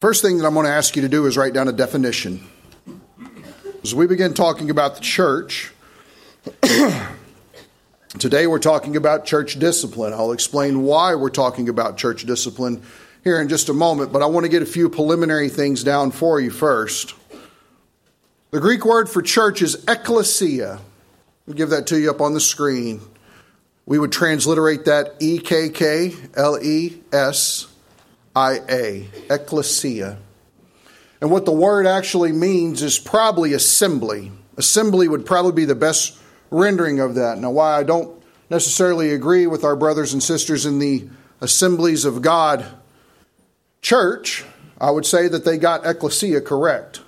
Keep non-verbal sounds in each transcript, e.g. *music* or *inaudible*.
First thing that I'm going to ask you to do is write down a definition. As we begin talking about the church, *clears throat* today we're talking about church discipline. I'll explain why we're talking about church discipline here in just a moment, but I want to get a few preliminary things down for you first. The Greek word for church is ekklesia. I'll give that to you up on the screen. We would transliterate that E K K L E S I A, ekklesia. And what the word actually means is probably assembly. Assembly would probably be the best rendering of that. Now, why I don't necessarily agree with our brothers and sisters in the Assemblies of God church, I would say that they got ecclesia correct.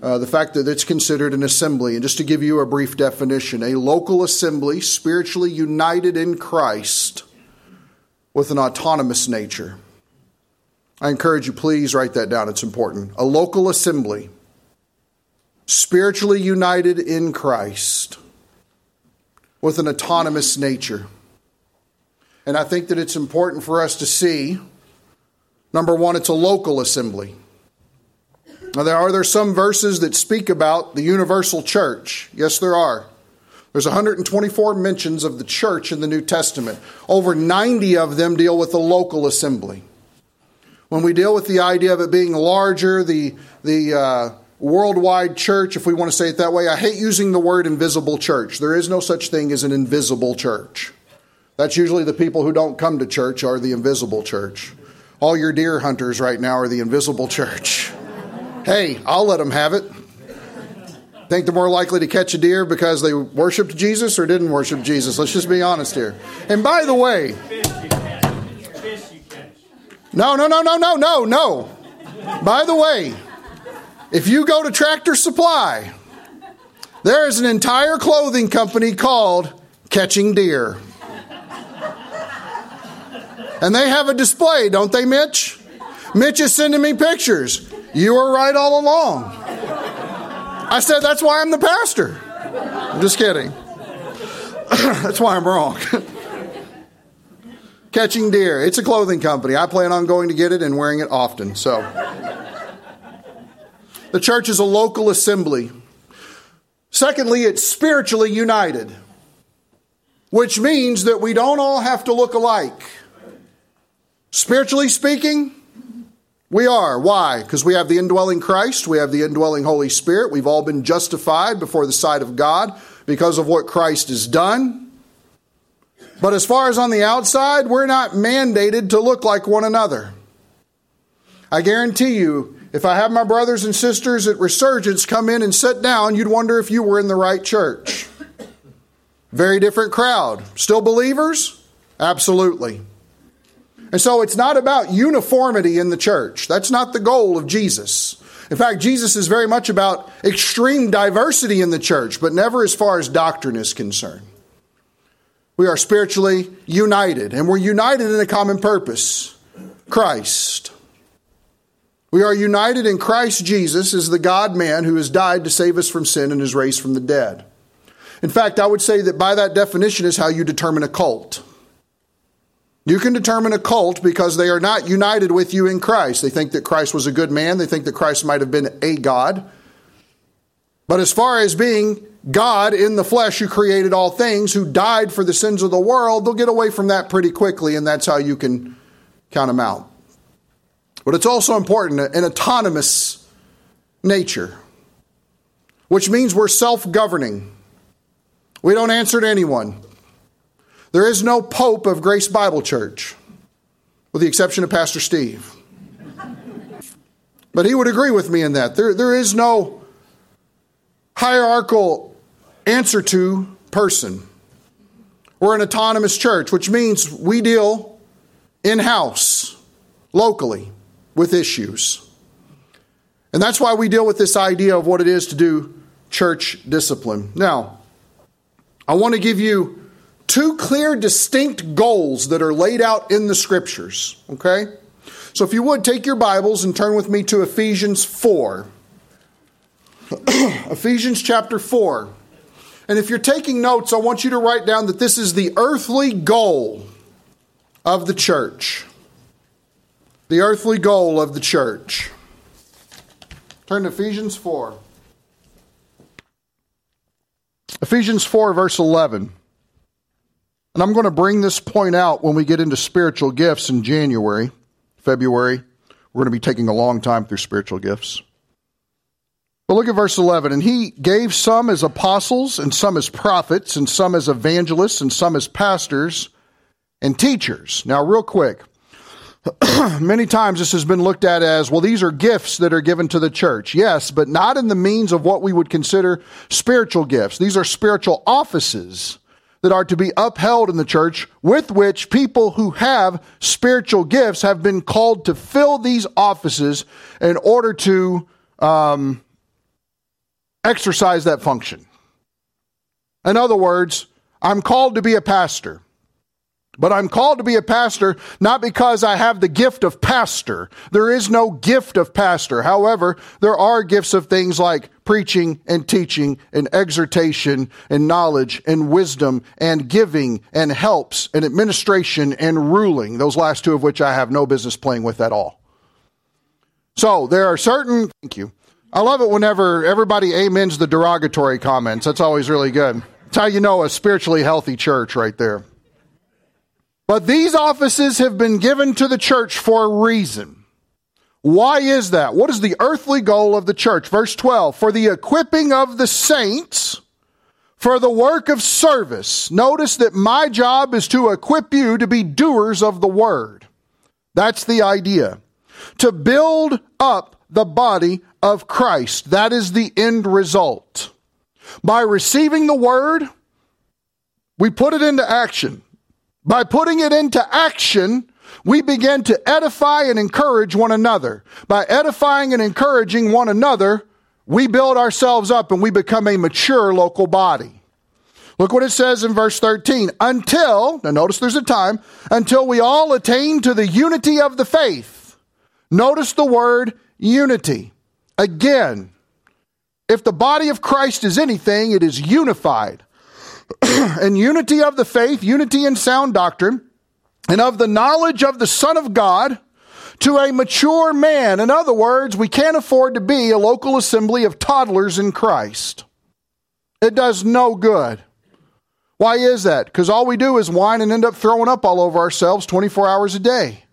Uh, the fact that it's considered an assembly. And just to give you a brief definition, a local assembly spiritually united in Christ with an autonomous nature. I encourage you, please write that down. It's important. A local assembly, spiritually united in Christ with an autonomous nature. And I think that it's important for us to see number one, it's a local assembly. Now, there are there some verses that speak about the universal church? Yes, there are. There's 124 mentions of the church in the New Testament. Over 90 of them deal with the local assembly. When we deal with the idea of it being larger, the, the uh, worldwide church, if we want to say it that way, I hate using the word invisible church. There is no such thing as an invisible church. That's usually the people who don't come to church are the invisible church. All your deer hunters right now are the invisible church. Hey, I'll let them have it. Think they're more likely to catch a deer because they worshiped Jesus or didn't worship Jesus? Let's just be honest here. And by the way, no, no, no, no, no, no, no. By the way, if you go to Tractor Supply, there is an entire clothing company called Catching Deer. And they have a display, don't they, Mitch? Mitch is sending me pictures. You were right all along. I said, that's why I'm the pastor. I'm just kidding. *coughs* that's why I'm wrong. *laughs* Catching Deer. It's a clothing company. I plan on going to get it and wearing it often. So, the church is a local assembly. Secondly, it's spiritually united, which means that we don't all have to look alike. Spiritually speaking, we are. Why? Because we have the indwelling Christ, we have the indwelling Holy Spirit. We've all been justified before the sight of God because of what Christ has done. But as far as on the outside, we're not mandated to look like one another. I guarantee you, if I have my brothers and sisters at Resurgence come in and sit down, you'd wonder if you were in the right church. Very different crowd. Still believers? Absolutely. And so it's not about uniformity in the church. That's not the goal of Jesus. In fact, Jesus is very much about extreme diversity in the church, but never as far as doctrine is concerned. We are spiritually united, and we're united in a common purpose Christ. We are united in Christ Jesus as the God man who has died to save us from sin and is raised from the dead. In fact, I would say that by that definition is how you determine a cult. You can determine a cult because they are not united with you in Christ. They think that Christ was a good man, they think that Christ might have been a God. But as far as being God in the flesh who created all things, who died for the sins of the world, they'll get away from that pretty quickly, and that's how you can count them out. But it's also important an autonomous nature, which means we're self governing. We don't answer to anyone. There is no Pope of Grace Bible Church, with the exception of Pastor Steve. But he would agree with me in that. There, there is no hierarchical answer to person. We're an autonomous church, which means we deal in house, locally, with issues. And that's why we deal with this idea of what it is to do church discipline. Now, I want to give you two clear, distinct goals that are laid out in the scriptures. Okay? So if you would, take your Bibles and turn with me to Ephesians 4. *clears throat* Ephesians chapter 4. And if you're taking notes, I want you to write down that this is the earthly goal of the church. The earthly goal of the church. Turn to Ephesians 4. Ephesians 4, verse 11. And I'm going to bring this point out when we get into spiritual gifts in January, February. We're going to be taking a long time through spiritual gifts. But look at verse 11. And he gave some as apostles, and some as prophets, and some as evangelists, and some as pastors and teachers. Now, real quick, *clears throat* many times this has been looked at as well, these are gifts that are given to the church. Yes, but not in the means of what we would consider spiritual gifts. These are spiritual offices that are to be upheld in the church with which people who have spiritual gifts have been called to fill these offices in order to um, exercise that function. In other words, I'm called to be a pastor. But I'm called to be a pastor not because I have the gift of pastor. There is no gift of pastor. However, there are gifts of things like preaching and teaching and exhortation and knowledge and wisdom and giving and helps and administration and ruling. Those last two of which I have no business playing with at all. So there are certain, thank you. I love it whenever everybody amens the derogatory comments. That's always really good. That's how you know a spiritually healthy church right there. But these offices have been given to the church for a reason. Why is that? What is the earthly goal of the church? Verse 12, for the equipping of the saints for the work of service. Notice that my job is to equip you to be doers of the word. That's the idea. To build up the body of Christ. That is the end result. By receiving the word, we put it into action. By putting it into action, we begin to edify and encourage one another. By edifying and encouraging one another, we build ourselves up and we become a mature local body. Look what it says in verse 13. Until, now notice there's a time, until we all attain to the unity of the faith. Notice the word unity. Again, if the body of Christ is anything, it is unified. *clears throat* and unity of the faith, unity in sound doctrine, and of the knowledge of the Son of God to a mature man. In other words, we can't afford to be a local assembly of toddlers in Christ. It does no good. Why is that? Because all we do is whine and end up throwing up all over ourselves 24 hours a day.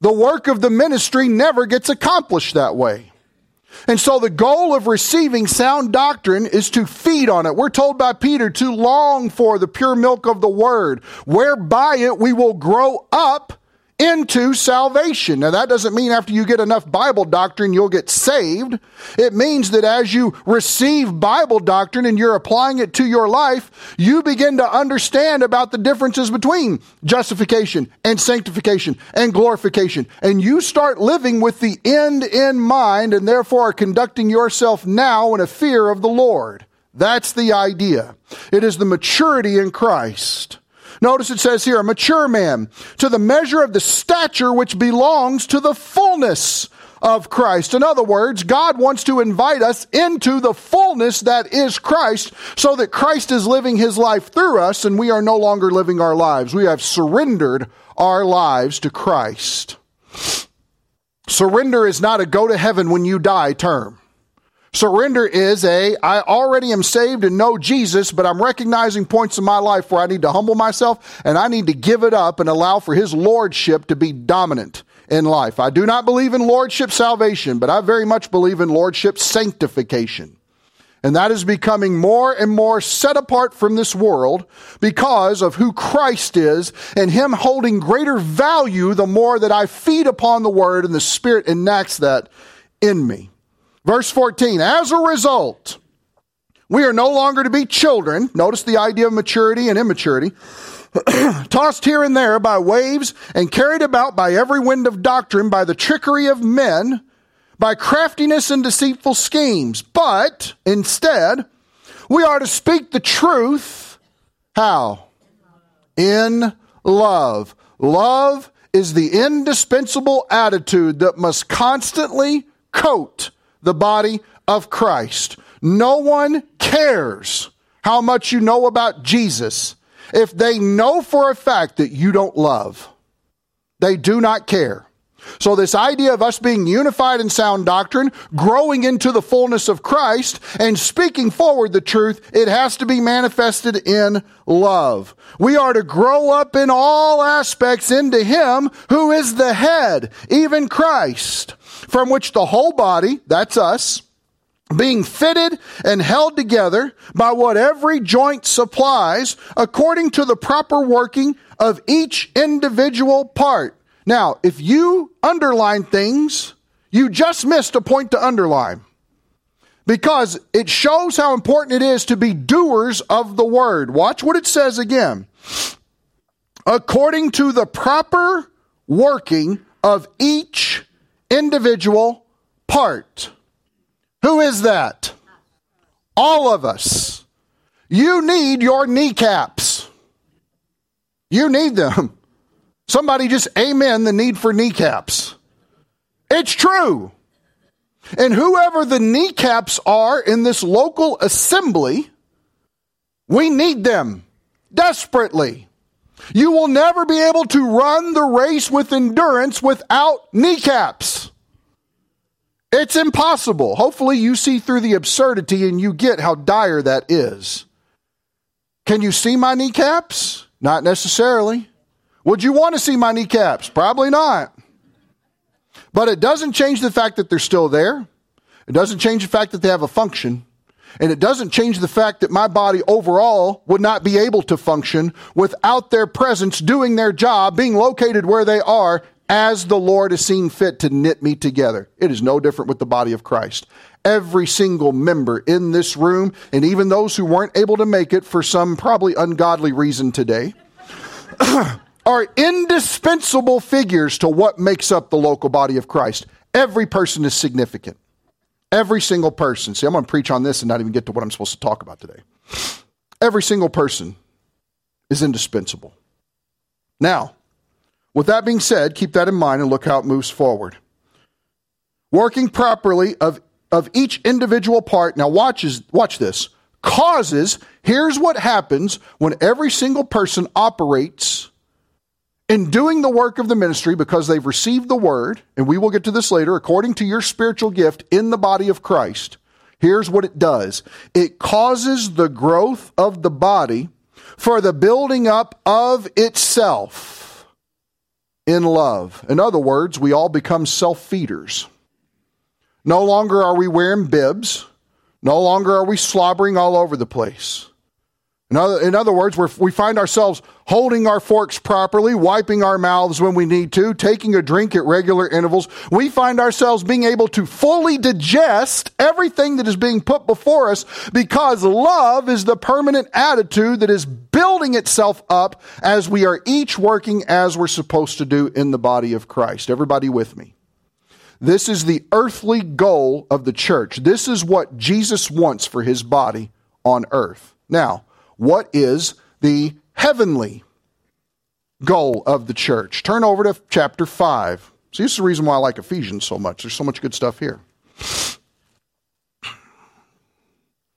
The work of the ministry never gets accomplished that way. And so the goal of receiving sound doctrine is to feed on it. We're told by Peter to long for the pure milk of the word, whereby it we will grow up into salvation. Now, that doesn't mean after you get enough Bible doctrine, you'll get saved. It means that as you receive Bible doctrine and you're applying it to your life, you begin to understand about the differences between justification and sanctification and glorification. And you start living with the end in mind and therefore are conducting yourself now in a fear of the Lord. That's the idea. It is the maturity in Christ. Notice it says here, a mature man, to the measure of the stature which belongs to the fullness of Christ. In other words, God wants to invite us into the fullness that is Christ so that Christ is living his life through us and we are no longer living our lives. We have surrendered our lives to Christ. Surrender is not a go to heaven when you die term. Surrender is a, I already am saved and know Jesus, but I'm recognizing points in my life where I need to humble myself and I need to give it up and allow for His Lordship to be dominant in life. I do not believe in Lordship salvation, but I very much believe in Lordship sanctification. And that is becoming more and more set apart from this world because of who Christ is and Him holding greater value the more that I feed upon the Word and the Spirit enacts that in me. Verse 14, as a result, we are no longer to be children. Notice the idea of maturity and immaturity. *clears throat* tossed here and there by waves and carried about by every wind of doctrine, by the trickery of men, by craftiness and deceitful schemes. But instead, we are to speak the truth. How? In love. Love is the indispensable attitude that must constantly coat the body of Christ. No one cares how much you know about Jesus if they know for a fact that you don't love. They do not care. So, this idea of us being unified in sound doctrine, growing into the fullness of Christ, and speaking forward the truth, it has to be manifested in love. We are to grow up in all aspects into Him who is the head, even Christ, from which the whole body, that's us, being fitted and held together by what every joint supplies according to the proper working of each individual part now, if you underline things, you just missed a point to underline because it shows how important it is to be doers of the word. Watch what it says again. According to the proper working of each individual part. Who is that? All of us. You need your kneecaps. You need them. Somebody just amen the need for kneecaps. It's true. And whoever the kneecaps are in this local assembly, we need them desperately. You will never be able to run the race with endurance without kneecaps. It's impossible. Hopefully, you see through the absurdity and you get how dire that is. Can you see my kneecaps? Not necessarily. Would you want to see my kneecaps? Probably not. But it doesn't change the fact that they're still there. It doesn't change the fact that they have a function. And it doesn't change the fact that my body overall would not be able to function without their presence doing their job, being located where they are as the Lord has seen fit to knit me together. It is no different with the body of Christ. Every single member in this room, and even those who weren't able to make it for some probably ungodly reason today, *clears throat* are indispensable figures to what makes up the local body of Christ. Every person is significant. Every single person. See, I'm going to preach on this and not even get to what I'm supposed to talk about today. Every single person is indispensable. Now, with that being said, keep that in mind and look how it moves forward. Working properly of, of each individual part, now watch, is, watch this, causes, here's what happens when every single person operates in doing the work of the ministry because they've received the word, and we will get to this later, according to your spiritual gift in the body of Christ, here's what it does it causes the growth of the body for the building up of itself in love. In other words, we all become self feeders. No longer are we wearing bibs. No longer are we slobbering all over the place. In other, in other words, we find ourselves holding our forks properly, wiping our mouths when we need to, taking a drink at regular intervals. We find ourselves being able to fully digest everything that is being put before us because love is the permanent attitude that is building itself up as we are each working as we're supposed to do in the body of Christ. Everybody with me? This is the earthly goal of the church. This is what Jesus wants for his body on earth. Now, what is the heavenly goal of the church. Turn over to chapter 5. See, this is the reason why I like Ephesians so much. There's so much good stuff here.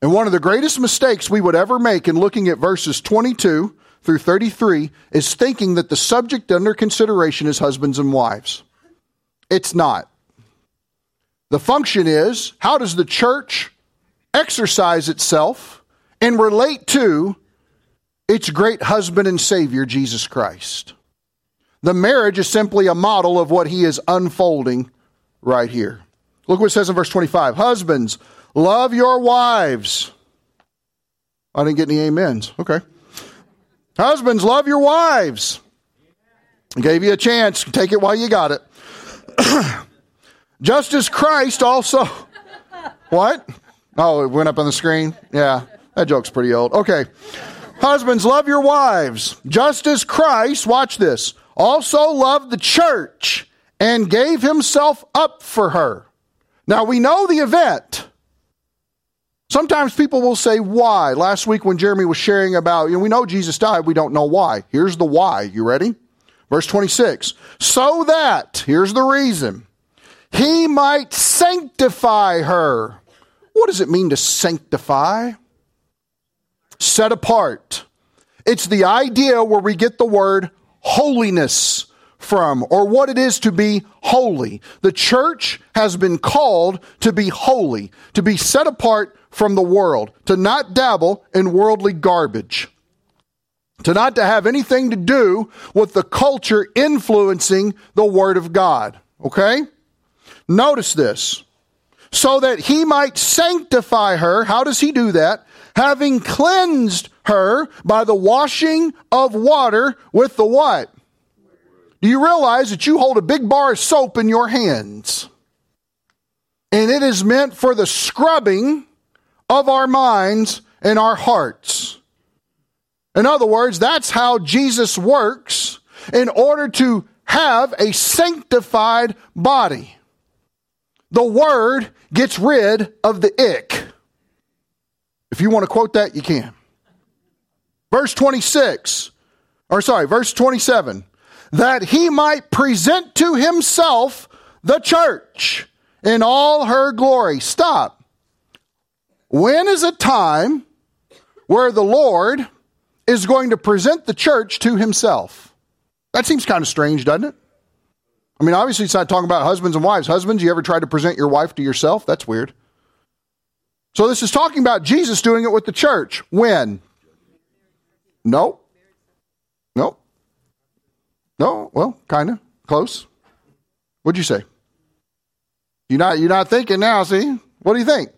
And one of the greatest mistakes we would ever make in looking at verses 22 through 33 is thinking that the subject under consideration is husbands and wives. It's not. The function is how does the church exercise itself and relate to its great husband and Savior, Jesus Christ. The marriage is simply a model of what he is unfolding right here. Look what it says in verse 25 Husbands, love your wives. I didn't get any amens. Okay. Husbands, love your wives. I gave you a chance. Take it while you got it. *clears throat* Just as Christ also. *laughs* What? Oh, it went up on the screen? Yeah. That joke's pretty old. Okay. Husbands, love your wives, just as Christ, watch this, also loved the church and gave himself up for her. Now we know the event. Sometimes people will say, why? Last week when Jeremy was sharing about, you know, we know Jesus died, we don't know why. Here's the why. You ready? Verse 26. So that, here's the reason, he might sanctify her. What does it mean to sanctify? Set apart. It's the idea where we get the word holiness from or what it is to be holy. The church has been called to be holy, to be set apart from the world, to not dabble in worldly garbage, to not to have anything to do with the culture influencing the word of God. Okay? Notice this. So that he might sanctify her. How does he do that? Having cleansed her by the washing of water with the what? Do you realize that you hold a big bar of soap in your hands? And it is meant for the scrubbing of our minds and our hearts. In other words, that's how Jesus works in order to have a sanctified body. The Word gets rid of the ick. If you want to quote that, you can. Verse 26, or sorry, verse 27 that he might present to himself the church in all her glory. Stop. When is a time where the Lord is going to present the church to himself? That seems kind of strange, doesn't it? I mean, obviously, it's not talking about husbands and wives. Husbands, you ever tried to present your wife to yourself? That's weird. So, this is talking about Jesus doing it with the church. When? No. No. No, well, kind of close. What'd you say? You're not you're not thinking now. See, what do you think?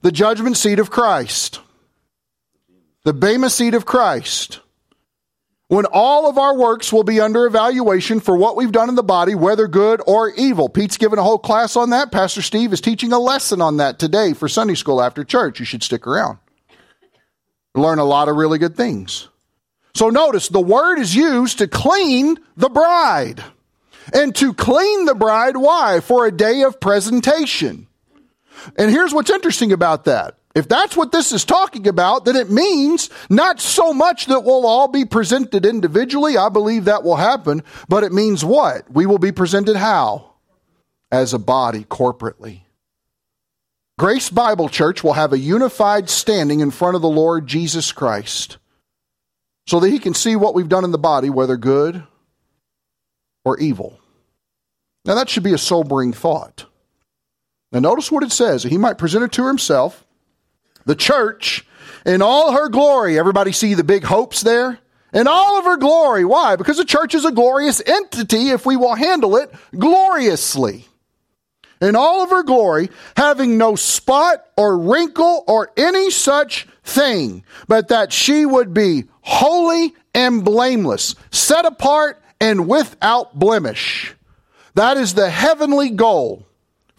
The judgment seat of Christ, the bema seat of Christ. When all of our works will be under evaluation for what we've done in the body, whether good or evil. Pete's given a whole class on that. Pastor Steve is teaching a lesson on that today for Sunday school after church. You should stick around. Learn a lot of really good things. So notice the word is used to clean the bride. And to clean the bride, why? For a day of presentation. And here's what's interesting about that. If that's what this is talking about, then it means not so much that we'll all be presented individually. I believe that will happen. But it means what? We will be presented how? As a body, corporately. Grace Bible Church will have a unified standing in front of the Lord Jesus Christ so that he can see what we've done in the body, whether good or evil. Now, that should be a sobering thought. Now, notice what it says. He might present it to himself, the church, in all her glory. Everybody see the big hopes there? In all of her glory. Why? Because the church is a glorious entity if we will handle it gloriously. In all of her glory, having no spot or wrinkle or any such thing, but that she would be holy and blameless, set apart and without blemish. That is the heavenly goal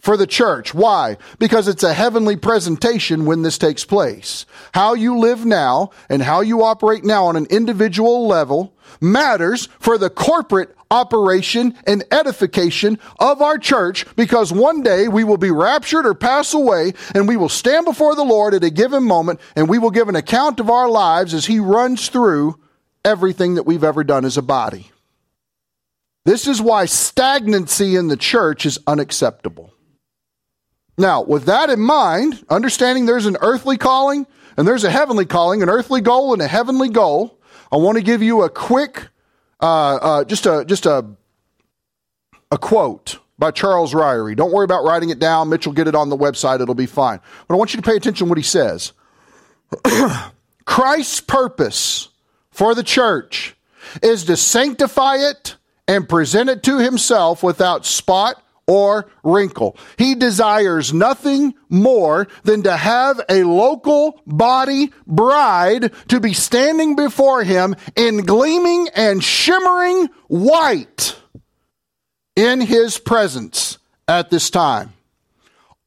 for the church. Why? Because it's a heavenly presentation when this takes place. How you live now and how you operate now on an individual level matters for the corporate operation and edification of our church because one day we will be raptured or pass away and we will stand before the Lord at a given moment and we will give an account of our lives as He runs through everything that we've ever done as a body. This is why stagnancy in the church is unacceptable. Now, with that in mind, understanding there's an earthly calling and there's a heavenly calling, an earthly goal and a heavenly goal, I want to give you a quick uh, uh, just a just a a quote by Charles Ryrie. Don't worry about writing it down. Mitch will get it on the website. It'll be fine. But I want you to pay attention to what he says. *clears throat* Christ's purpose for the church is to sanctify it and present it to himself without spot or wrinkle. He desires nothing more than to have a local body bride to be standing before him in gleaming and shimmering white in his presence at this time.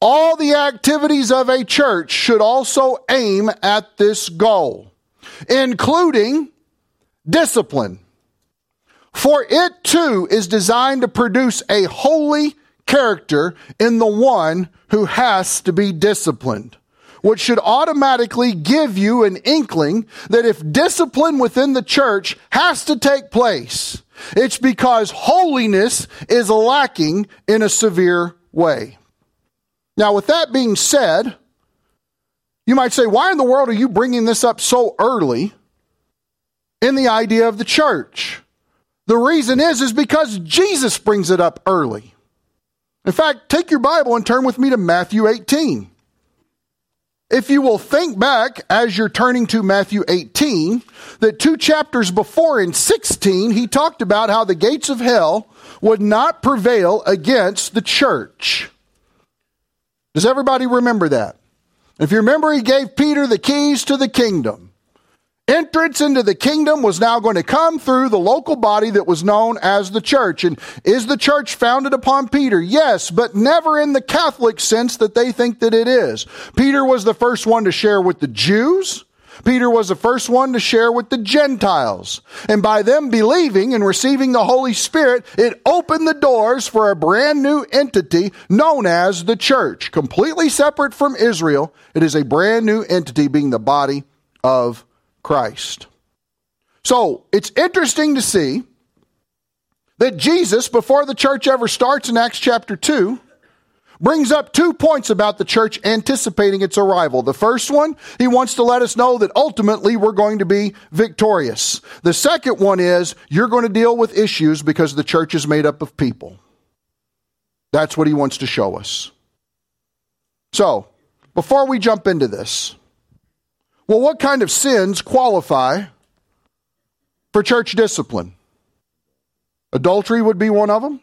All the activities of a church should also aim at this goal, including discipline. For it too is designed to produce a holy character in the one who has to be disciplined, which should automatically give you an inkling that if discipline within the church has to take place, it's because holiness is lacking in a severe way. Now, with that being said, you might say, why in the world are you bringing this up so early in the idea of the church? The reason is is because Jesus brings it up early. In fact, take your Bible and turn with me to Matthew 18. If you will think back as you're turning to Matthew 18, that two chapters before in 16, he talked about how the gates of hell would not prevail against the church. Does everybody remember that? If you remember, he gave Peter the keys to the kingdom. Entrance into the kingdom was now going to come through the local body that was known as the church. And is the church founded upon Peter? Yes, but never in the Catholic sense that they think that it is. Peter was the first one to share with the Jews. Peter was the first one to share with the Gentiles. And by them believing and receiving the Holy Spirit, it opened the doors for a brand new entity known as the church. Completely separate from Israel, it is a brand new entity being the body of Christ. So it's interesting to see that Jesus, before the church ever starts in Acts chapter 2, brings up two points about the church anticipating its arrival. The first one, he wants to let us know that ultimately we're going to be victorious. The second one is you're going to deal with issues because the church is made up of people. That's what he wants to show us. So, before we jump into this, well, what kind of sins qualify for church discipline? Adultery would be one of them.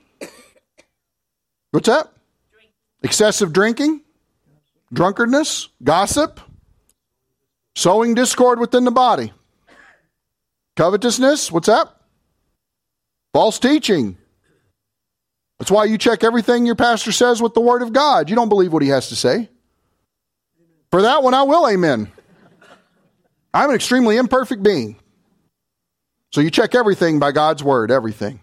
What's that? Excessive drinking, drunkenness, gossip, sowing discord within the body, covetousness. What's that? False teaching. That's why you check everything your pastor says with the Word of God. You don't believe what he has to say. For that one, I will amen. I'm an extremely imperfect being. So you check everything by God's word, everything.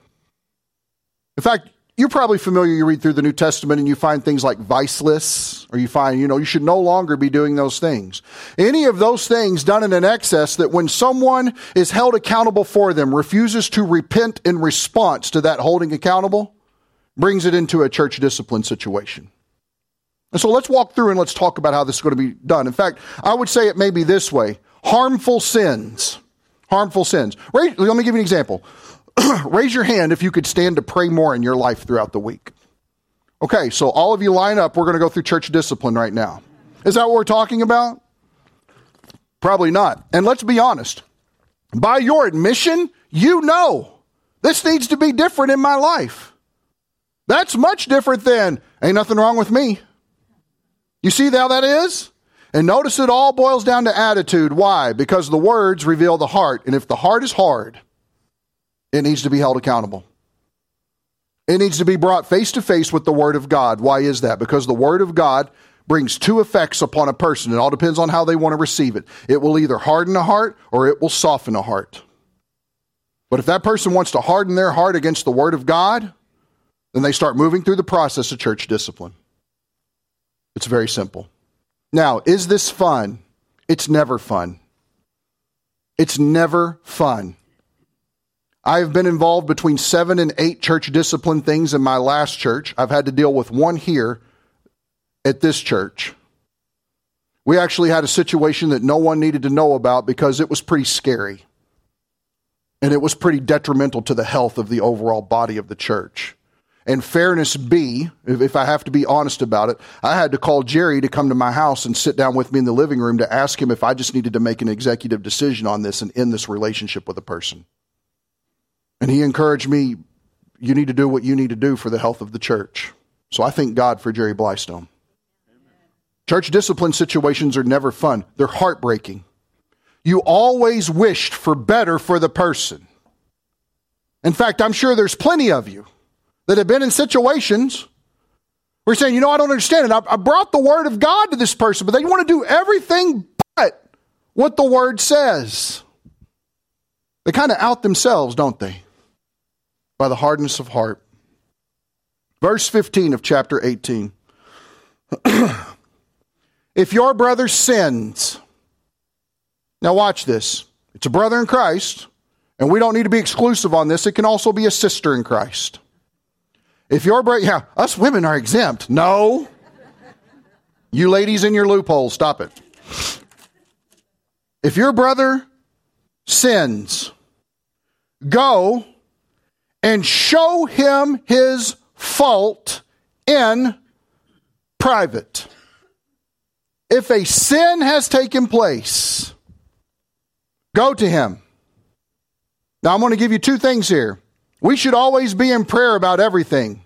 In fact, you're probably familiar, you read through the New Testament and you find things like vice lists, or you find, you know, you should no longer be doing those things. Any of those things done in an excess that when someone is held accountable for them, refuses to repent in response to that holding accountable, brings it into a church discipline situation. And so let's walk through and let's talk about how this is going to be done. In fact, I would say it may be this way harmful sins. Harmful sins. Raise, let me give you an example. *clears throat* Raise your hand if you could stand to pray more in your life throughout the week. Okay, so all of you line up. We're going to go through church discipline right now. Is that what we're talking about? Probably not. And let's be honest. By your admission, you know this needs to be different in my life. That's much different than, ain't nothing wrong with me. You see how that is? And notice it all boils down to attitude. Why? Because the words reveal the heart. And if the heart is hard, it needs to be held accountable. It needs to be brought face to face with the Word of God. Why is that? Because the Word of God brings two effects upon a person. It all depends on how they want to receive it. It will either harden a heart or it will soften a heart. But if that person wants to harden their heart against the Word of God, then they start moving through the process of church discipline. It's very simple. Now, is this fun? It's never fun. It's never fun. I have been involved between seven and eight church discipline things in my last church. I've had to deal with one here at this church. We actually had a situation that no one needed to know about because it was pretty scary. And it was pretty detrimental to the health of the overall body of the church. And fairness be, if I have to be honest about it, I had to call Jerry to come to my house and sit down with me in the living room to ask him if I just needed to make an executive decision on this and end this relationship with a person. And he encouraged me, you need to do what you need to do for the health of the church. So I thank God for Jerry Blystone. Church discipline situations are never fun, they're heartbreaking. You always wished for better for the person. In fact, I'm sure there's plenty of you that have been in situations where you're saying, you know, I don't understand it. I, I brought the word of God to this person, but they want to do everything but what the word says. They kind of out themselves, don't they? By the hardness of heart. Verse 15 of chapter 18. *clears throat* if your brother sins, now watch this. It's a brother in Christ, and we don't need to be exclusive on this. It can also be a sister in Christ. If your brother, yeah, us women are exempt. No. You ladies in your loophole, stop it. If your brother sins, go and show him his fault in private. If a sin has taken place, go to him. Now, I'm going to give you two things here. We should always be in prayer about everything.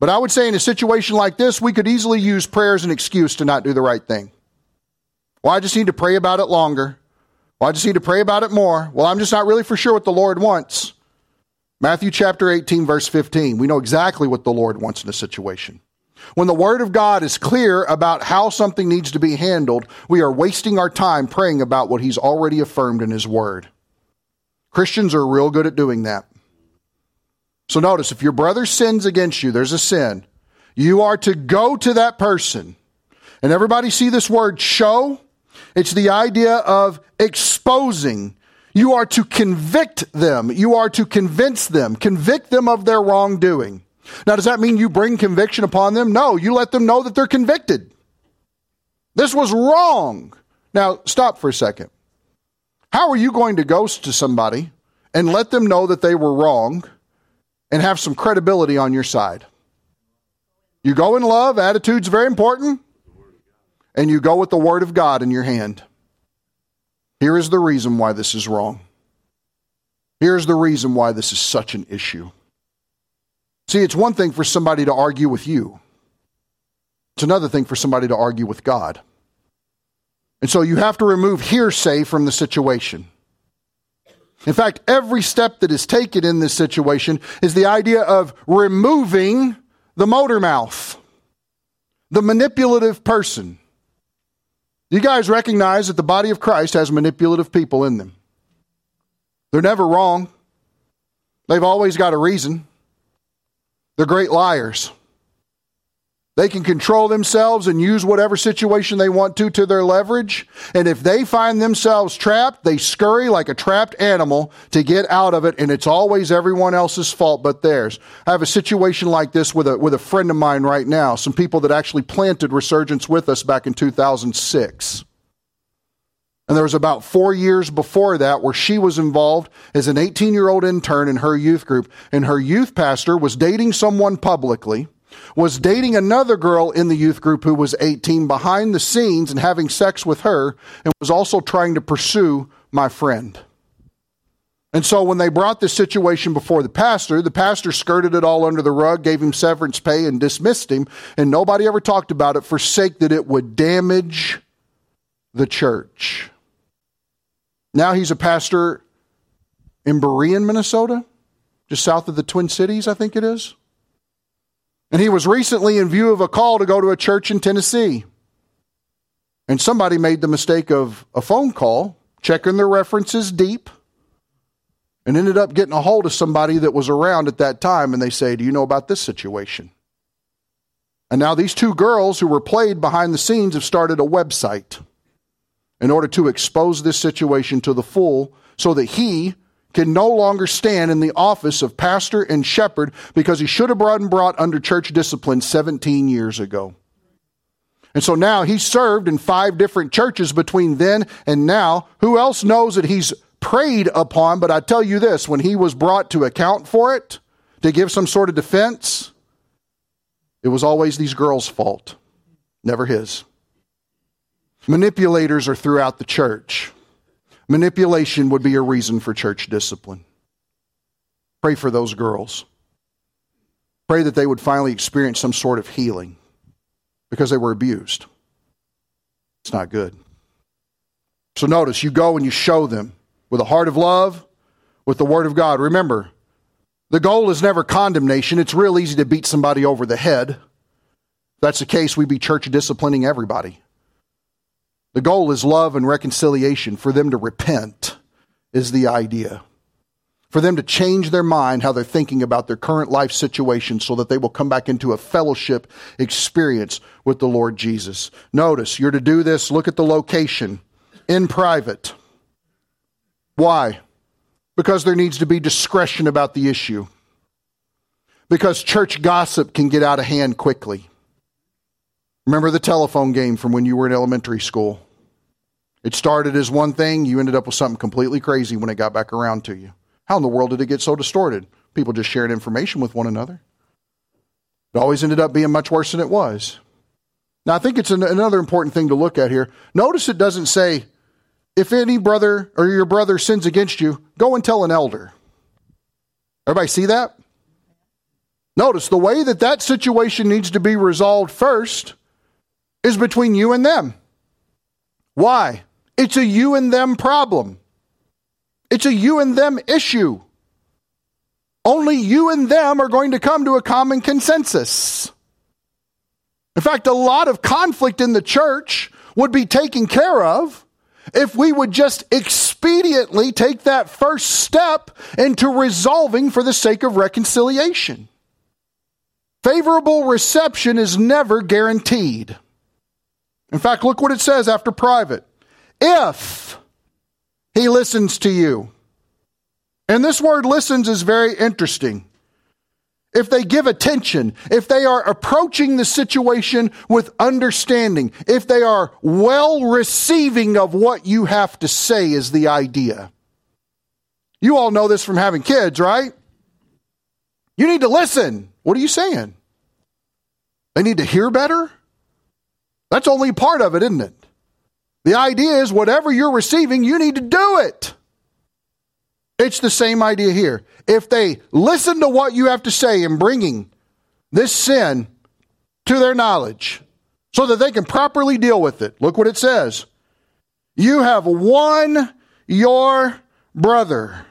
But I would say in a situation like this, we could easily use prayer as an excuse to not do the right thing. Well, I just need to pray about it longer. Well, I just need to pray about it more. Well, I'm just not really for sure what the Lord wants. Matthew chapter 18, verse 15. We know exactly what the Lord wants in a situation. When the Word of God is clear about how something needs to be handled, we are wasting our time praying about what He's already affirmed in His Word. Christians are real good at doing that. So notice, if your brother sins against you, there's a sin. You are to go to that person. And everybody see this word show? It's the idea of exposing. You are to convict them. You are to convince them, convict them of their wrongdoing. Now, does that mean you bring conviction upon them? No, you let them know that they're convicted. This was wrong. Now, stop for a second. How are you going to go to somebody and let them know that they were wrong and have some credibility on your side? You go in love, attitude's very important, and you go with the Word of God in your hand. Here is the reason why this is wrong. Here's the reason why this is such an issue. See, it's one thing for somebody to argue with you, it's another thing for somebody to argue with God. And so you have to remove hearsay from the situation. In fact, every step that is taken in this situation is the idea of removing the motor mouth, the manipulative person. You guys recognize that the body of Christ has manipulative people in them. They're never wrong. They've always got a reason. They're great liars. They can control themselves and use whatever situation they want to to their leverage. And if they find themselves trapped, they scurry like a trapped animal to get out of it. And it's always everyone else's fault but theirs. I have a situation like this with a, with a friend of mine right now. Some people that actually planted Resurgence with us back in 2006. And there was about four years before that where she was involved as an 18 year old intern in her youth group. And her youth pastor was dating someone publicly, was dating another girl in the youth group who was 18 behind the scenes and having sex with her, and was also trying to pursue my friend. And so when they brought this situation before the pastor, the pastor skirted it all under the rug, gave him severance pay, and dismissed him. And nobody ever talked about it for sake that it would damage the church. Now he's a pastor in Berean, Minnesota, just south of the Twin Cities, I think it is. And he was recently in view of a call to go to a church in Tennessee. And somebody made the mistake of a phone call, checking their references deep, and ended up getting a hold of somebody that was around at that time. And they say, Do you know about this situation? And now these two girls who were played behind the scenes have started a website in order to expose this situation to the full so that he can no longer stand in the office of pastor and shepherd because he should have brought and brought under church discipline 17 years ago. And so now he's served in five different churches between then and now. Who else knows that he's preyed upon? But I tell you this when he was brought to account for it, to give some sort of defense, it was always these girls' fault, never his. Manipulators are throughout the church. Manipulation would be a reason for church discipline. Pray for those girls. Pray that they would finally experience some sort of healing because they were abused. It's not good. So notice, you go and you show them with a heart of love, with the Word of God. Remember, the goal is never condemnation. It's real easy to beat somebody over the head. If that's the case, we'd be church disciplining everybody. The goal is love and reconciliation. For them to repent is the idea. For them to change their mind, how they're thinking about their current life situation, so that they will come back into a fellowship experience with the Lord Jesus. Notice, you're to do this, look at the location, in private. Why? Because there needs to be discretion about the issue. Because church gossip can get out of hand quickly. Remember the telephone game from when you were in elementary school? It started as one thing, you ended up with something completely crazy when it got back around to you. How in the world did it get so distorted? People just sharing information with one another. It always ended up being much worse than it was. Now, I think it's an, another important thing to look at here. Notice it doesn't say, if any brother or your brother sins against you, go and tell an elder. Everybody see that? Notice the way that that situation needs to be resolved first is between you and them. Why? It's a you and them problem. It's a you and them issue. Only you and them are going to come to a common consensus. In fact, a lot of conflict in the church would be taken care of if we would just expediently take that first step into resolving for the sake of reconciliation. Favorable reception is never guaranteed. In fact, look what it says after private. If he listens to you. And this word listens is very interesting. If they give attention, if they are approaching the situation with understanding, if they are well receiving of what you have to say, is the idea. You all know this from having kids, right? You need to listen. What are you saying? They need to hear better? That's only part of it, isn't it? The idea is whatever you're receiving, you need to do it. It's the same idea here. If they listen to what you have to say in bringing this sin to their knowledge so that they can properly deal with it, look what it says. You have won your brother.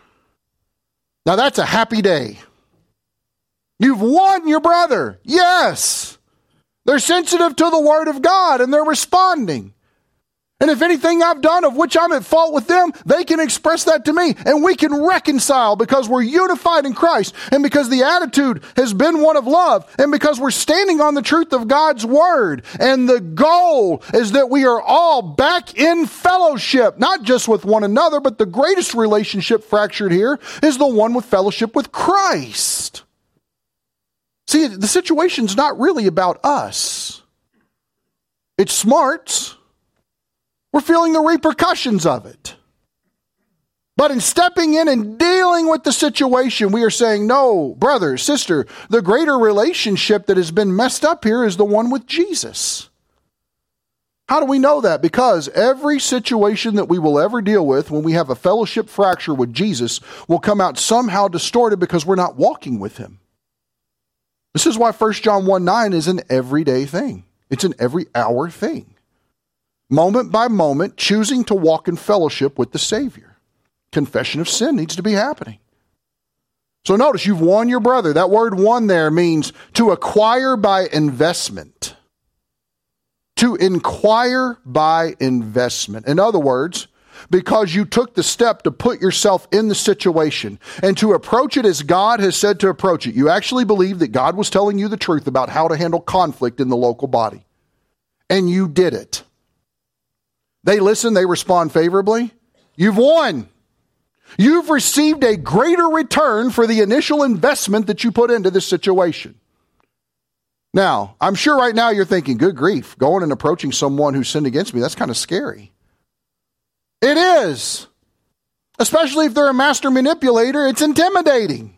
Now that's a happy day. You've won your brother. Yes. They're sensitive to the word of God and they're responding. And if anything I've done of which I'm at fault with them, they can express that to me and we can reconcile because we're unified in Christ and because the attitude has been one of love and because we're standing on the truth of God's word. And the goal is that we are all back in fellowship, not just with one another, but the greatest relationship fractured here is the one with fellowship with Christ. See, the situation's not really about us. It's smart. We're feeling the repercussions of it. But in stepping in and dealing with the situation, we are saying, no, brother, sister, the greater relationship that has been messed up here is the one with Jesus. How do we know that? Because every situation that we will ever deal with when we have a fellowship fracture with Jesus will come out somehow distorted because we're not walking with Him. This is why 1 John 1 9 is an everyday thing, it's an every hour thing moment by moment, choosing to walk in fellowship with the Savior. Confession of sin needs to be happening. So notice you've won your brother. That word won there means to acquire by investment. To inquire by investment. In other words, because you took the step to put yourself in the situation and to approach it as God has said to approach it. You actually believe that God was telling you the truth about how to handle conflict in the local body. And you did it. They listen, they respond favorably. You've won. You've received a greater return for the initial investment that you put into this situation. Now, I'm sure right now you're thinking, good grief, going and approaching someone who sinned against me, that's kind of scary. It is. Especially if they're a master manipulator, it's intimidating.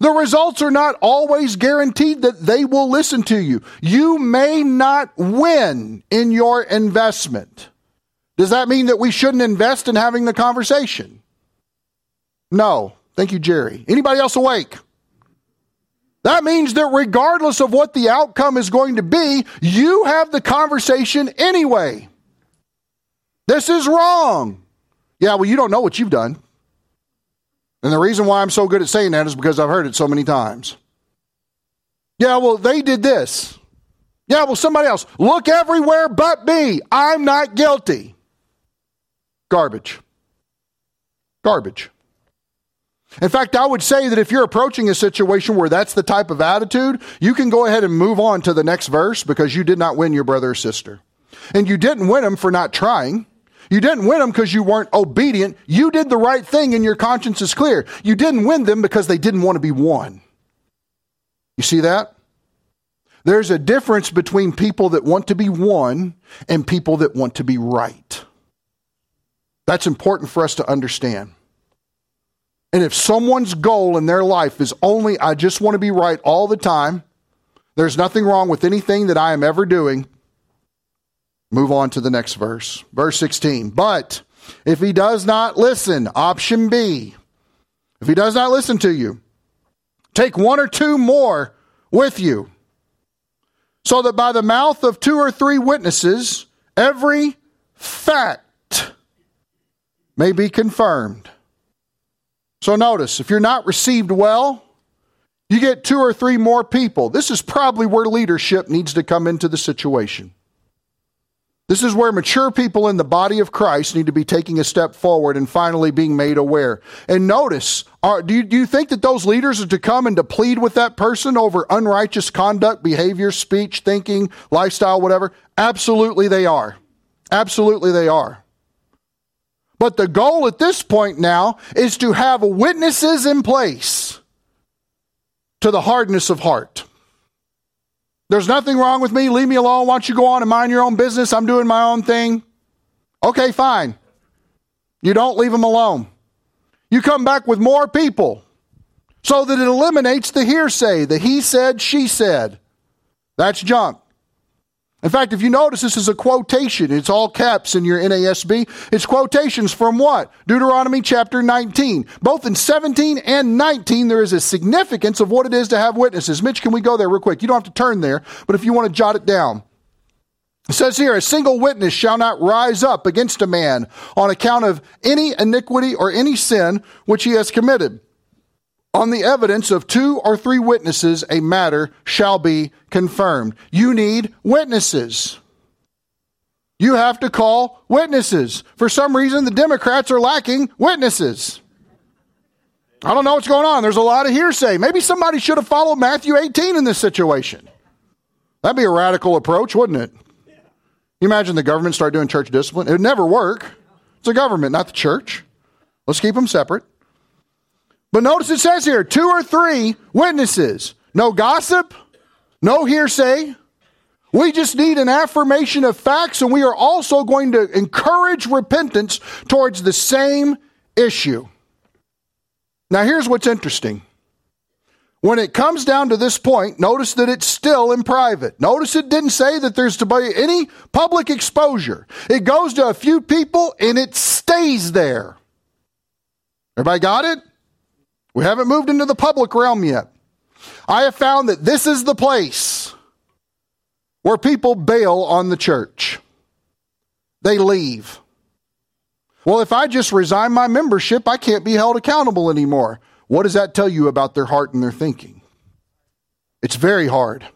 The results are not always guaranteed that they will listen to you. You may not win in your investment. Does that mean that we shouldn't invest in having the conversation? No. Thank you, Jerry. Anybody else awake? That means that regardless of what the outcome is going to be, you have the conversation anyway. This is wrong. Yeah, well, you don't know what you've done. And the reason why I'm so good at saying that is because I've heard it so many times. Yeah, well, they did this. Yeah, well, somebody else. Look everywhere but me. I'm not guilty. Garbage. Garbage. In fact, I would say that if you're approaching a situation where that's the type of attitude, you can go ahead and move on to the next verse because you did not win your brother or sister. And you didn't win them for not trying. You didn't win them because you weren't obedient. You did the right thing and your conscience is clear. You didn't win them because they didn't want to be won. You see that? There's a difference between people that want to be won and people that want to be right. That's important for us to understand. And if someone's goal in their life is only, I just want to be right all the time, there's nothing wrong with anything that I am ever doing, move on to the next verse. Verse 16. But if he does not listen, option B, if he does not listen to you, take one or two more with you, so that by the mouth of two or three witnesses, every fact may be confirmed. So notice, if you're not received well, you get two or three more people. This is probably where leadership needs to come into the situation. This is where mature people in the body of Christ need to be taking a step forward and finally being made aware. And notice, are, do, you, do you think that those leaders are to come and to plead with that person over unrighteous conduct, behavior, speech, thinking, lifestyle, whatever? Absolutely they are. Absolutely they are. But the goal at this point now is to have witnesses in place to the hardness of heart. There's nothing wrong with me. Leave me alone. Why don't you go on and mind your own business? I'm doing my own thing. Okay, fine. You don't leave them alone. You come back with more people so that it eliminates the hearsay, the he said, she said. That's junk. In fact, if you notice, this is a quotation. It's all caps in your NASB. It's quotations from what? Deuteronomy chapter 19. Both in 17 and 19, there is a significance of what it is to have witnesses. Mitch, can we go there real quick? You don't have to turn there, but if you want to jot it down. It says here, a single witness shall not rise up against a man on account of any iniquity or any sin which he has committed on the evidence of two or three witnesses, a matter shall be confirmed. You need witnesses. You have to call witnesses. For some reason, the Democrats are lacking witnesses. I don't know what's going on. There's a lot of hearsay. Maybe somebody should have followed Matthew 18 in this situation. That'd be a radical approach, wouldn't it? You imagine the government start doing church discipline? It would never work. It's the government, not the church. Let's keep them separate. But notice it says here two or three witnesses. No gossip, no hearsay. We just need an affirmation of facts, and we are also going to encourage repentance towards the same issue. Now, here's what's interesting. When it comes down to this point, notice that it's still in private. Notice it didn't say that there's to be any public exposure. It goes to a few people and it stays there. Everybody got it? We haven't moved into the public realm yet. I have found that this is the place where people bail on the church. They leave. Well, if I just resign my membership, I can't be held accountable anymore. What does that tell you about their heart and their thinking? It's very hard.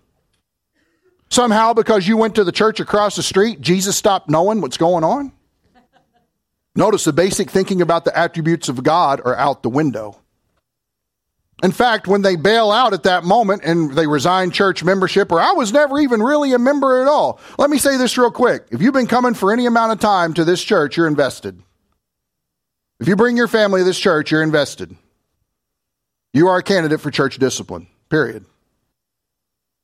Somehow, because you went to the church across the street, Jesus stopped knowing what's going on? Notice the basic thinking about the attributes of God are out the window. In fact, when they bail out at that moment and they resign church membership, or I was never even really a member at all. Let me say this real quick. If you've been coming for any amount of time to this church, you're invested. If you bring your family to this church, you're invested. You are a candidate for church discipline, period.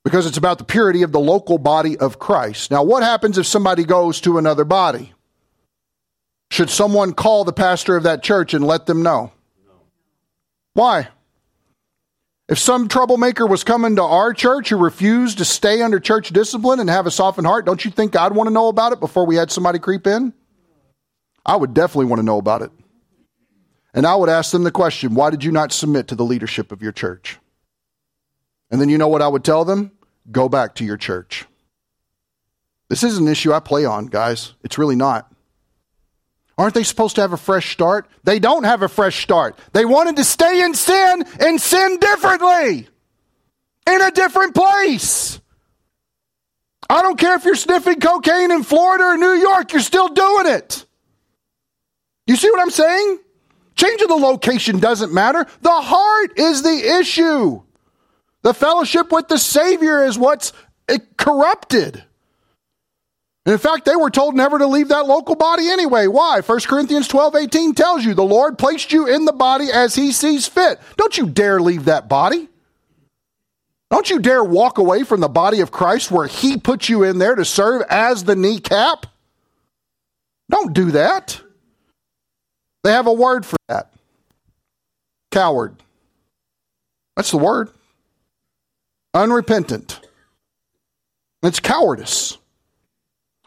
Because it's about the purity of the local body of Christ. Now, what happens if somebody goes to another body? Should someone call the pastor of that church and let them know? No. Why? If some troublemaker was coming to our church who refused to stay under church discipline and have a softened heart, don't you think God want to know about it before we had somebody creep in? I would definitely want to know about it. And I would ask them the question, why did you not submit to the leadership of your church? And then you know what I would tell them? Go back to your church. This is an issue I play on, guys. It's really not. Aren't they supposed to have a fresh start? They don't have a fresh start. They wanted to stay in sin and sin differently in a different place. I don't care if you're sniffing cocaine in Florida or New York, you're still doing it. You see what I'm saying? Change of the location doesn't matter. The heart is the issue. The fellowship with the Savior is what's corrupted. In fact, they were told never to leave that local body anyway. Why? 1 Corinthians 12, 18 tells you the Lord placed you in the body as he sees fit. Don't you dare leave that body. Don't you dare walk away from the body of Christ where he put you in there to serve as the kneecap. Don't do that. They have a word for that Coward. That's the word. Unrepentant. It's cowardice.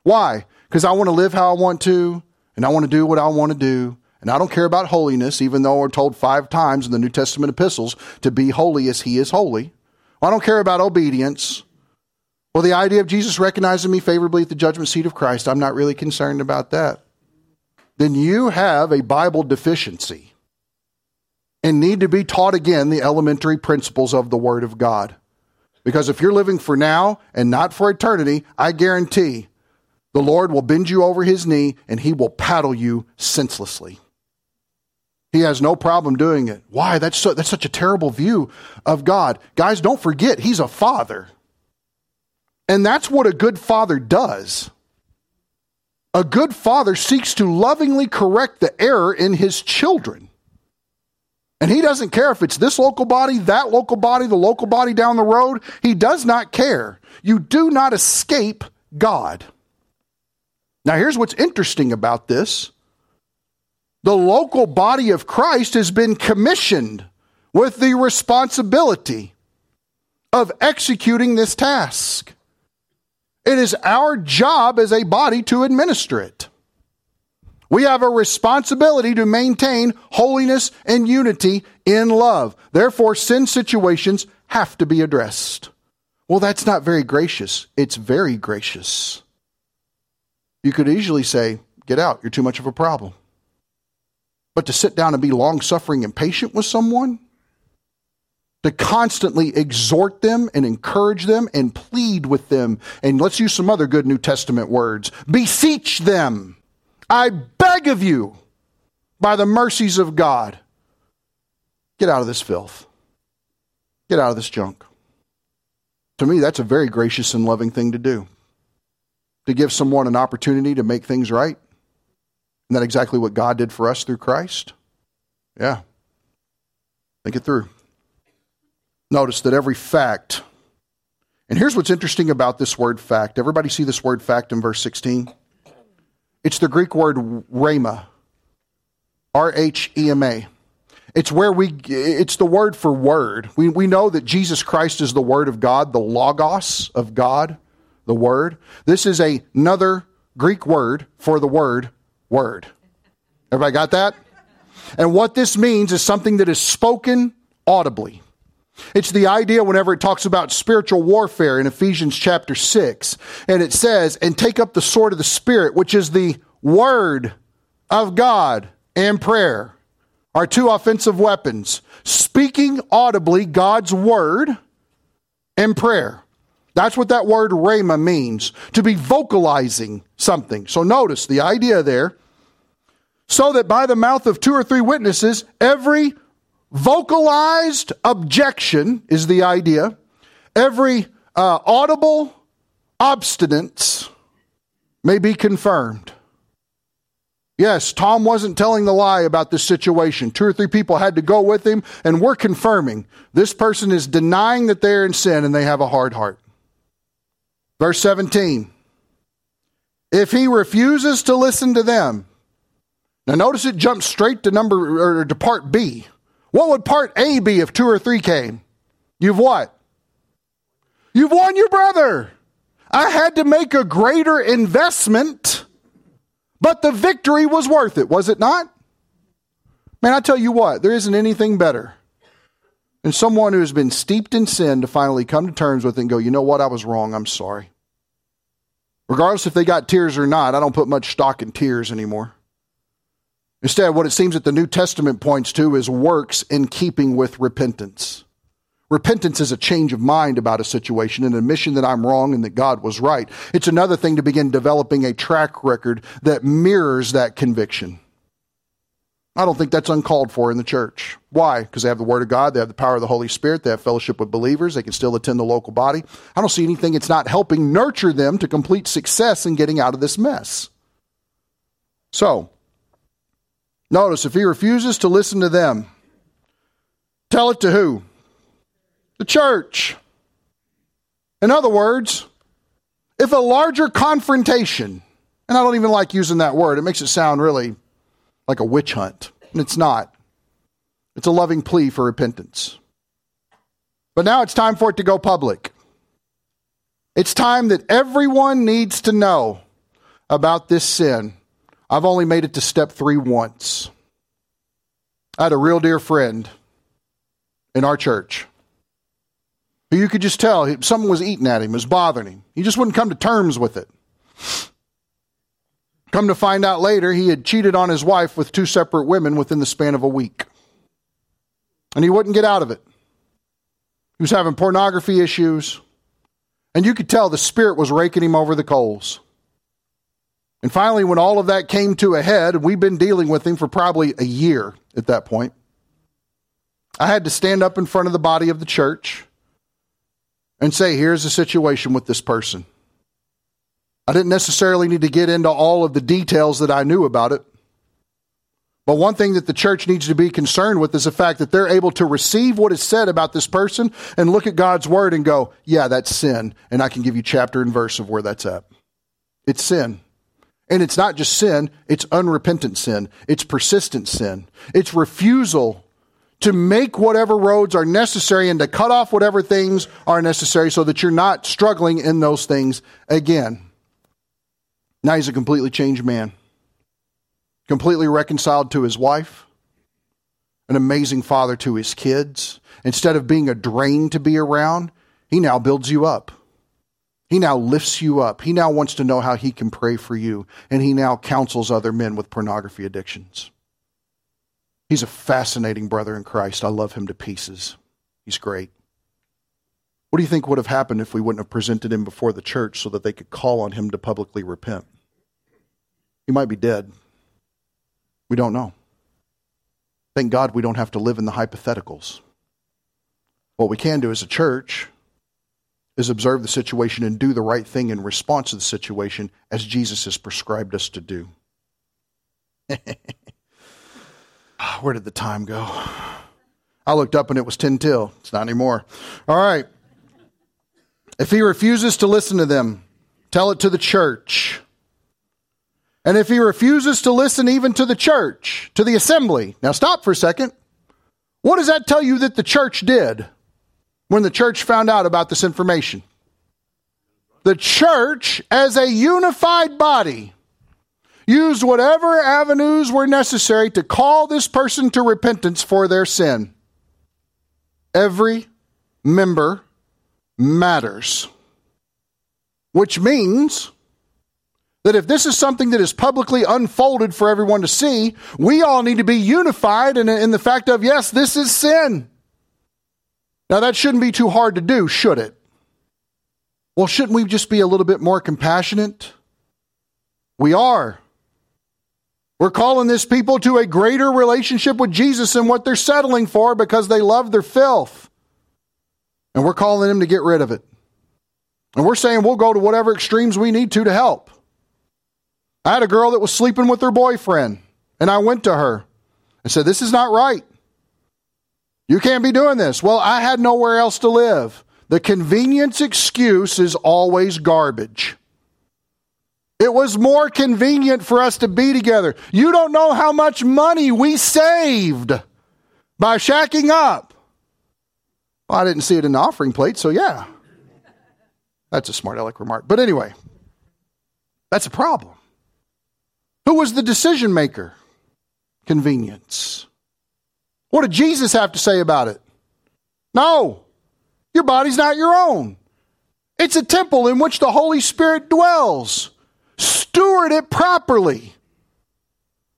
Why? Because I want to live how I want to, and I want to do what I want to do, and I don't care about holiness, even though we're told five times in the New Testament epistles to be holy as he is holy. I don't care about obedience. Well, the idea of Jesus recognizing me favorably at the judgment seat of Christ, I'm not really concerned about that. Then you have a Bible deficiency and need to be taught again the elementary principles of the Word of God. Because if you're living for now and not for eternity, I guarantee the Lord will bend you over his knee and he will paddle you senselessly. He has no problem doing it. Why? That's, so, that's such a terrible view of God. Guys, don't forget, he's a father. And that's what a good father does. A good father seeks to lovingly correct the error in his children. And he doesn't care if it's this local body, that local body, the local body down the road. He does not care. You do not escape God. Now, here's what's interesting about this the local body of Christ has been commissioned with the responsibility of executing this task. It is our job as a body to administer it. We have a responsibility to maintain holiness and unity in love. Therefore, sin situations have to be addressed. Well, that's not very gracious. It's very gracious. You could easily say, Get out, you're too much of a problem. But to sit down and be long suffering and patient with someone, to constantly exhort them and encourage them and plead with them, and let's use some other good New Testament words beseech them I beg of you, by the mercies of God, get out of this filth. Get out of this junk. To me, that's a very gracious and loving thing to do. To give someone an opportunity to make things right. Isn't that exactly what God did for us through Christ? Yeah. Think it through. Notice that every fact, and here's what's interesting about this word fact. Everybody see this word fact in verse 16? It's the Greek word rhema, R H E M A. It's where we, it's the word for word. We, we know that Jesus Christ is the word of God, the logos of God, the word. This is a, another Greek word for the word word. Everybody got that? And what this means is something that is spoken audibly. It's the idea whenever it talks about spiritual warfare in Ephesians chapter 6. And it says, and take up the sword of the Spirit, which is the word of God and prayer, are two offensive weapons. Speaking audibly God's word and prayer. That's what that word rhema means, to be vocalizing something. So notice the idea there. So that by the mouth of two or three witnesses, every vocalized objection is the idea. Every uh, audible obstinance may be confirmed. Yes, Tom wasn't telling the lie about this situation. Two or three people had to go with him, and we're confirming this person is denying that they're in sin and they have a hard heart. Verse 17 If he refuses to listen to them, now notice it jumps straight to number or to part B. What would part A be if two or three came? You've what? You've won your brother. I had to make a greater investment, but the victory was worth it, was it not? Man, I tell you what, there isn't anything better than someone who has been steeped in sin to finally come to terms with it and go, you know what, I was wrong, I'm sorry. Regardless if they got tears or not, I don't put much stock in tears anymore. Instead, what it seems that the New Testament points to is works in keeping with repentance. Repentance is a change of mind about a situation, an admission that I'm wrong and that God was right. It's another thing to begin developing a track record that mirrors that conviction. I don't think that's uncalled for in the church. Why? Because they have the Word of God, they have the power of the Holy Spirit, they have fellowship with believers, they can still attend the local body. I don't see anything it's not helping nurture them to complete success in getting out of this mess. So, Notice if he refuses to listen to them, tell it to who? The church. In other words, if a larger confrontation, and I don't even like using that word, it makes it sound really like a witch hunt, and it's not. It's a loving plea for repentance. But now it's time for it to go public. It's time that everyone needs to know about this sin. I've only made it to step three once. I had a real dear friend in our church who you could just tell someone was eating at him, was bothering him. He just wouldn't come to terms with it. Come to find out later, he had cheated on his wife with two separate women within the span of a week. And he wouldn't get out of it. He was having pornography issues. And you could tell the Spirit was raking him over the coals. And finally, when all of that came to a head, and we've been dealing with him for probably a year at that point. I had to stand up in front of the body of the church and say, here's the situation with this person. I didn't necessarily need to get into all of the details that I knew about it. But one thing that the church needs to be concerned with is the fact that they're able to receive what is said about this person and look at God's word and go, yeah, that's sin. And I can give you chapter and verse of where that's at. It's sin. And it's not just sin, it's unrepentant sin. It's persistent sin. It's refusal to make whatever roads are necessary and to cut off whatever things are necessary so that you're not struggling in those things again. Now he's a completely changed man, completely reconciled to his wife, an amazing father to his kids. Instead of being a drain to be around, he now builds you up. He now lifts you up. He now wants to know how he can pray for you. And he now counsels other men with pornography addictions. He's a fascinating brother in Christ. I love him to pieces. He's great. What do you think would have happened if we wouldn't have presented him before the church so that they could call on him to publicly repent? He might be dead. We don't know. Thank God we don't have to live in the hypotheticals. What we can do as a church is observe the situation and do the right thing in response to the situation as Jesus has prescribed us to do. *laughs* Where did the time go? I looked up and it was 10 till. It's not anymore. All right. If he refuses to listen to them, tell it to the church. And if he refuses to listen even to the church, to the assembly, now stop for a second. What does that tell you that the church did when the church found out about this information? The church, as a unified body, used whatever avenues were necessary to call this person to repentance for their sin. Every member matters, which means that if this is something that is publicly unfolded for everyone to see, we all need to be unified in, in the fact of, yes, this is sin. Now, that shouldn't be too hard to do, should it? Well, shouldn't we just be a little bit more compassionate? We are. We're calling this people to a greater relationship with Jesus than what they're settling for because they love their filth. And we're calling them to get rid of it. And we're saying we'll go to whatever extremes we need to to help. I had a girl that was sleeping with her boyfriend, and I went to her and said, This is not right. You can't be doing this. Well, I had nowhere else to live. The convenience excuse is always garbage. It was more convenient for us to be together. You don't know how much money we saved by shacking up. Well, I didn't see it in the offering plate, so yeah. That's a smart aleck remark. But anyway, that's a problem. Who was the decision maker? Convenience. What did Jesus have to say about it? No, your body's not your own. It's a temple in which the Holy Spirit dwells. Steward it properly.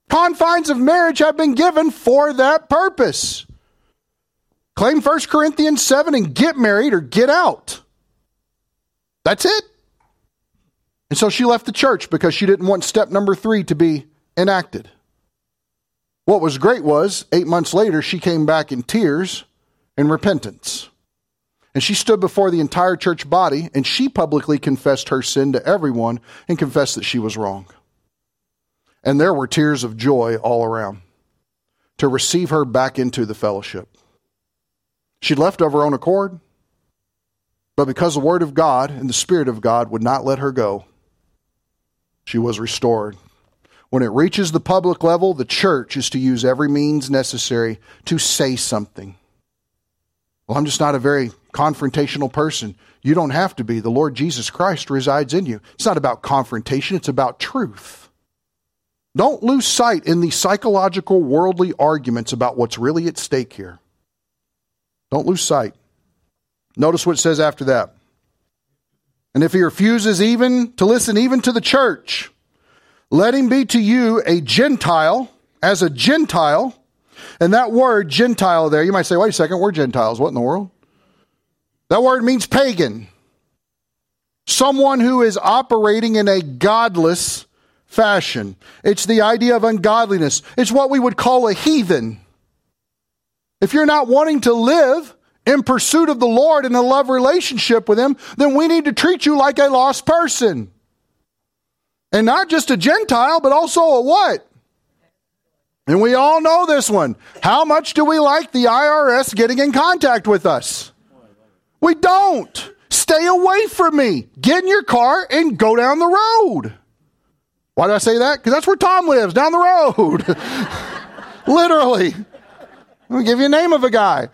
Confines of marriage have been given for that purpose. Claim 1 Corinthians 7 and get married or get out. That's it. And so she left the church because she didn't want step number three to be enacted. What was great was, eight months later, she came back in tears and repentance. And she stood before the entire church body and she publicly confessed her sin to everyone and confessed that she was wrong. And there were tears of joy all around to receive her back into the fellowship. She left of her own accord, but because the Word of God and the Spirit of God would not let her go, she was restored. When it reaches the public level, the church is to use every means necessary to say something. Well, I'm just not a very confrontational person. You don't have to be. The Lord Jesus Christ resides in you. It's not about confrontation, it's about truth. Don't lose sight in the psychological, worldly arguments about what's really at stake here. Don't lose sight. Notice what it says after that. And if he refuses even to listen even to the church, let him be to you a Gentile, as a Gentile. And that word Gentile there, you might say, wait a second, we're Gentiles. What in the world? That word means pagan. Someone who is operating in a godless fashion. It's the idea of ungodliness. It's what we would call a heathen. If you're not wanting to live in pursuit of the Lord in a love relationship with Him, then we need to treat you like a lost person. And not just a Gentile, but also a what? And we all know this one. How much do we like the IRS getting in contact with us? We don't. Stay away from me. Get in your car and go down the road. Why did I say that? Because that's where Tom lives, down the road. *laughs* Literally. Let me give you a name of a guy.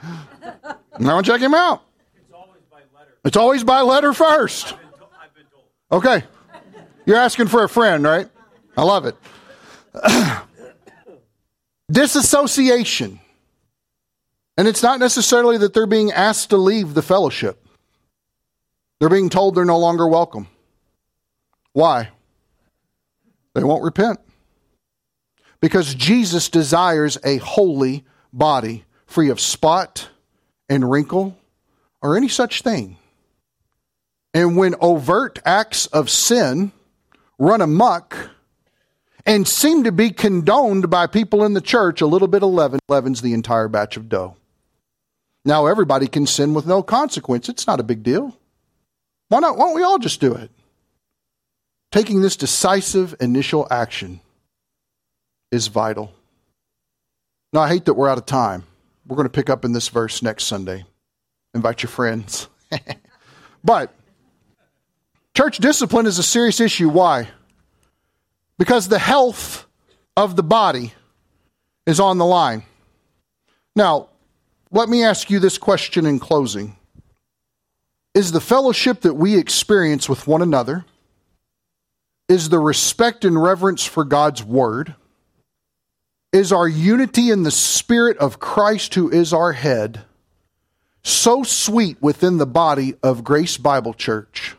Now check him out. It's always by letter. It's always by letter first. I've been to- I've been okay. You're asking for a friend, right? I love it. *clears throat* Disassociation. And it's not necessarily that they're being asked to leave the fellowship. They're being told they're no longer welcome. Why? They won't repent. Because Jesus desires a holy body free of spot and wrinkle or any such thing. And when overt acts of sin run amuck and seem to be condoned by people in the church, a little bit of leaven leavens the entire batch of dough. Now everybody can sin with no consequence. It's not a big deal. Why not? Why don't we all just do it? Taking this decisive initial action is vital. Now, I hate that we're out of time. We're going to pick up in this verse next Sunday. Invite your friends. *laughs* but church discipline is a serious issue. Why? Because the health of the body is on the line. Now, let me ask you this question in closing Is the fellowship that we experience with one another, is the respect and reverence for God's word, is our unity in the Spirit of Christ, who is our head, so sweet within the body of Grace Bible Church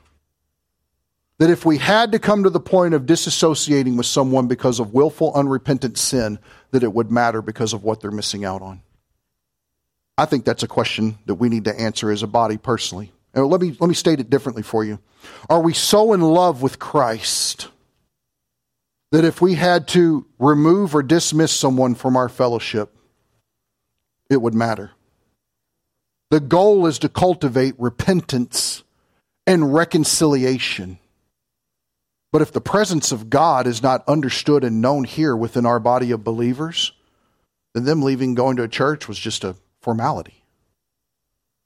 that if we had to come to the point of disassociating with someone because of willful, unrepentant sin, that it would matter because of what they're missing out on? I think that's a question that we need to answer as a body personally. And let me, let me state it differently for you. Are we so in love with Christ? That if we had to remove or dismiss someone from our fellowship, it would matter. The goal is to cultivate repentance and reconciliation. But if the presence of God is not understood and known here within our body of believers, then them leaving going to a church was just a formality.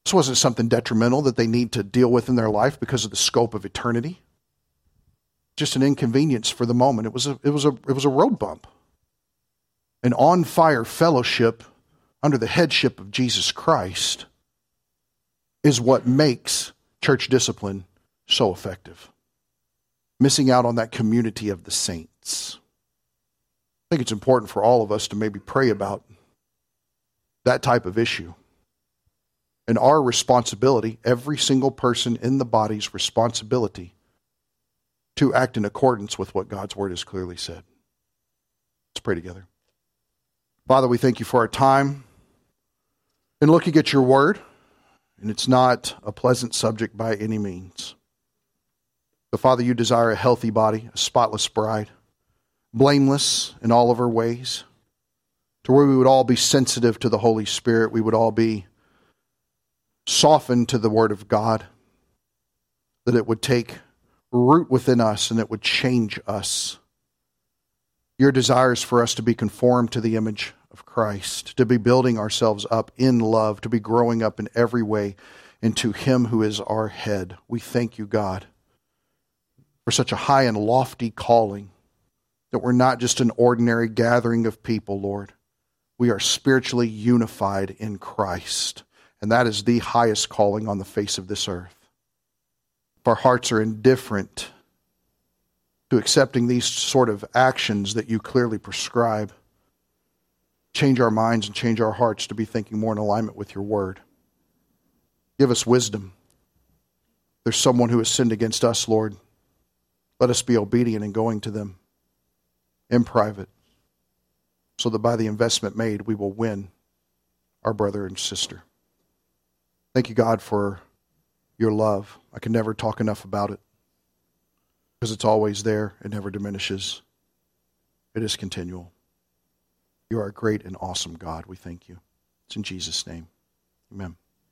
This wasn't something detrimental that they need to deal with in their life because of the scope of eternity just an inconvenience for the moment. It was a, it was a, it was a road bump. An on fire fellowship under the headship of Jesus Christ is what makes church discipline so effective. Missing out on that community of the saints. I think it's important for all of us to maybe pray about that type of issue. And our responsibility, every single person in the body's responsibility, to act in accordance with what God's word has clearly said. Let's pray together. Father, we thank you for our time in looking at your word, and it's not a pleasant subject by any means. But Father, you desire a healthy body, a spotless bride, blameless in all of her ways, to where we would all be sensitive to the Holy Spirit, we would all be softened to the Word of God, that it would take root within us and it would change us. Your desire is for us to be conformed to the image of Christ, to be building ourselves up in love, to be growing up in every way into Him who is our head. We thank you, God, for such a high and lofty calling that we're not just an ordinary gathering of people, Lord. We are spiritually unified in Christ, and that is the highest calling on the face of this earth. If our hearts are indifferent to accepting these sort of actions that you clearly prescribe, change our minds and change our hearts to be thinking more in alignment with your word. Give us wisdom. There's someone who has sinned against us, Lord. Let us be obedient in going to them in private so that by the investment made, we will win our brother and sister. Thank you, God, for your love. I can never talk enough about it because it's always there, it never diminishes, it is continual. You are a great and awesome God. We thank you. It's in Jesus' name. Amen.